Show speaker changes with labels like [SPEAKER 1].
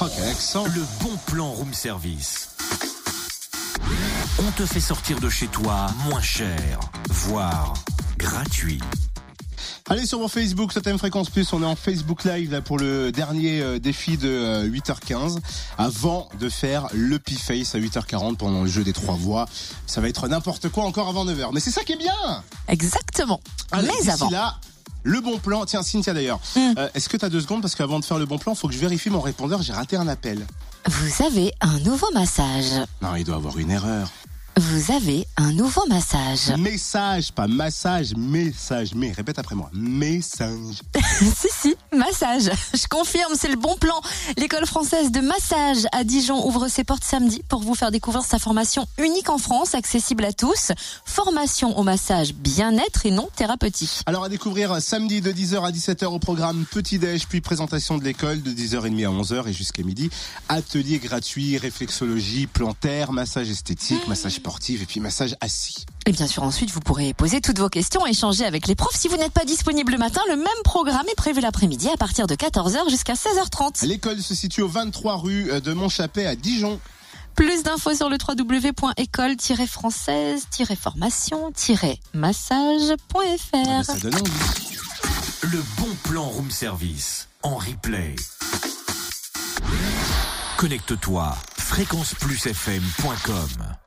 [SPEAKER 1] Oh, quel accent
[SPEAKER 2] Le bon plan room service. On te fait sortir de chez toi moins cher, voire gratuit.
[SPEAKER 1] Allez sur mon Facebook, Totem Fréquence Plus, on est en Facebook Live là, pour le dernier euh, défi de euh, 8h15, avant de faire le P-Face à 8h40 pendant le jeu des trois voix. Ça va être n'importe quoi encore avant 9h. Mais c'est ça qui est bien
[SPEAKER 3] Exactement.
[SPEAKER 1] Allez,
[SPEAKER 3] Mais avant.
[SPEAKER 1] là, le bon plan. Tiens, Cynthia d'ailleurs,
[SPEAKER 3] Hmm.
[SPEAKER 1] euh, est-ce que tu as deux secondes? Parce qu'avant de faire le bon plan, faut que je vérifie mon répondeur, j'ai raté un appel.
[SPEAKER 3] Vous avez un nouveau massage.
[SPEAKER 1] Non, il doit avoir une erreur.
[SPEAKER 3] Vous avez un nouveau massage.
[SPEAKER 1] Message, pas massage, message. Mais répète après moi. Message.
[SPEAKER 3] si, si, massage. Je confirme, c'est le bon plan. L'école française de massage à Dijon ouvre ses portes samedi pour vous faire découvrir sa formation unique en France, accessible à tous. Formation au massage bien-être et non thérapeutique.
[SPEAKER 1] Alors à découvrir samedi de 10h à 17h au programme Petit Déj, puis présentation de l'école de 10h30 à 11h et jusqu'à midi. Atelier gratuit, réflexologie, plantaire, massage esthétique, massage et puis massage assis.
[SPEAKER 3] Et bien sûr, ensuite, vous pourrez poser toutes vos questions, échanger avec les profs. Si vous n'êtes pas disponible le matin, le même programme est prévu l'après-midi à partir de 14h jusqu'à 16h30.
[SPEAKER 1] L'école se situe au 23 rue de Montchapet à Dijon.
[SPEAKER 3] Plus d'infos sur le www.école-française-formation-massage.fr.
[SPEAKER 1] Ah, ça donne envie.
[SPEAKER 2] Le bon plan room service en replay. Connecte-toi fréquenceplusfm.com